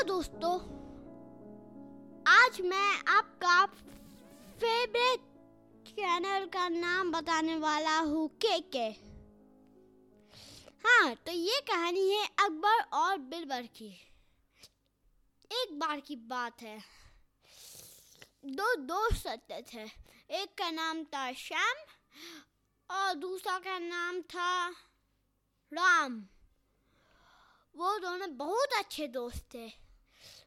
दोस्तों, आज मैं आपका फेवरेट चैनल का नाम बताने वाला हूँ के के हाँ तो ये कहानी है अकबर और बिरबल की। एक बार की बात है। दो दोस्त रहते थे। एक का नाम था श्याम और दूसरा का नाम था राम। वो दोनों बहुत अच्छे दोस्त थे।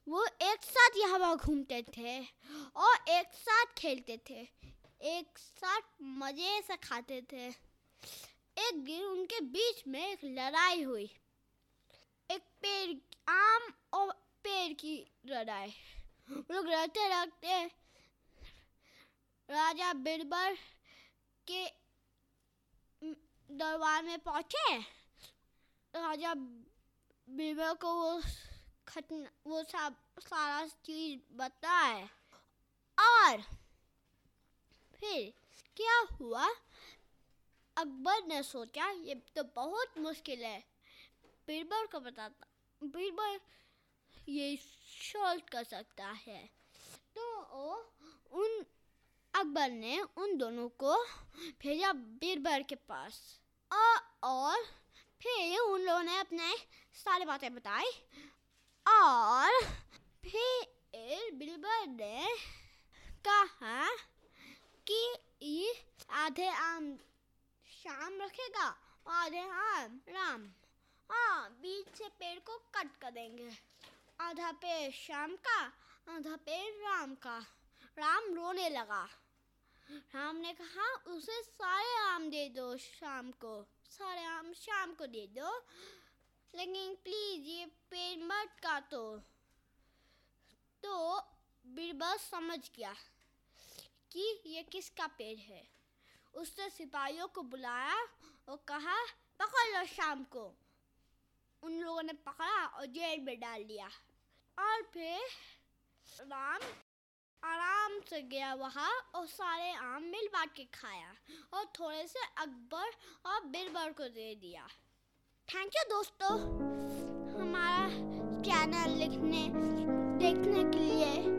वो एक साथ यहाँ वहाँ घूमते थे और एक साथ खेलते थे। एक साथ मज़े से खाते थे। एक दिन उनके बीच में एक लड़ाई हुई। एक पेड़ आम और पेड़ की लड़ाई। लोग लड़ते लड़ते राजा बिरबल के दरबार में पहुँचे। राजा बिरबल को वो खतना वो सब सारा चीज़ बताए। और फिर क्या हुआ? अकबर ने सोचा, ये तो बहुत मुश्किल है। बीरबल को बताता, बीरबल ये सॉल्व कर सकता है। तो वो उन, अकबर ने उन दोनों को भेजा बीरबल के पास। और फिर उन लोगों ने अपने सारी बातें बताई। और फिर बिरबल ने कहा कि ये आधे आम शाम रखेगा, आधे आम राम। हाँ बीच से पेड़ को कट कर देंगे आधा पेड़ शाम का, आधा पेड़ राम का। राम रोने लगा। राम ने कहा, उसे सारे आम दे दो शाम को, सारे आम शाम को दे दो। लेकिन प्लीज़ ये पेड़ मत काटो। तो बीरबल समझ गया कि ये किसका पेड़ है। उसने सिपाहियों को बुलाया और कहा, पकड़ लो शाम को। उन लोगों ने पकड़ा और जेल में डाल दिया। और फिर राम आराम से गया वहाँ और सारे आम मिल बांट के खाया और थोड़े से अकबर और बिरबल को दे दिया। थैंक यू दोस्तों। हमारा चैनल लिखने देखने के लिए।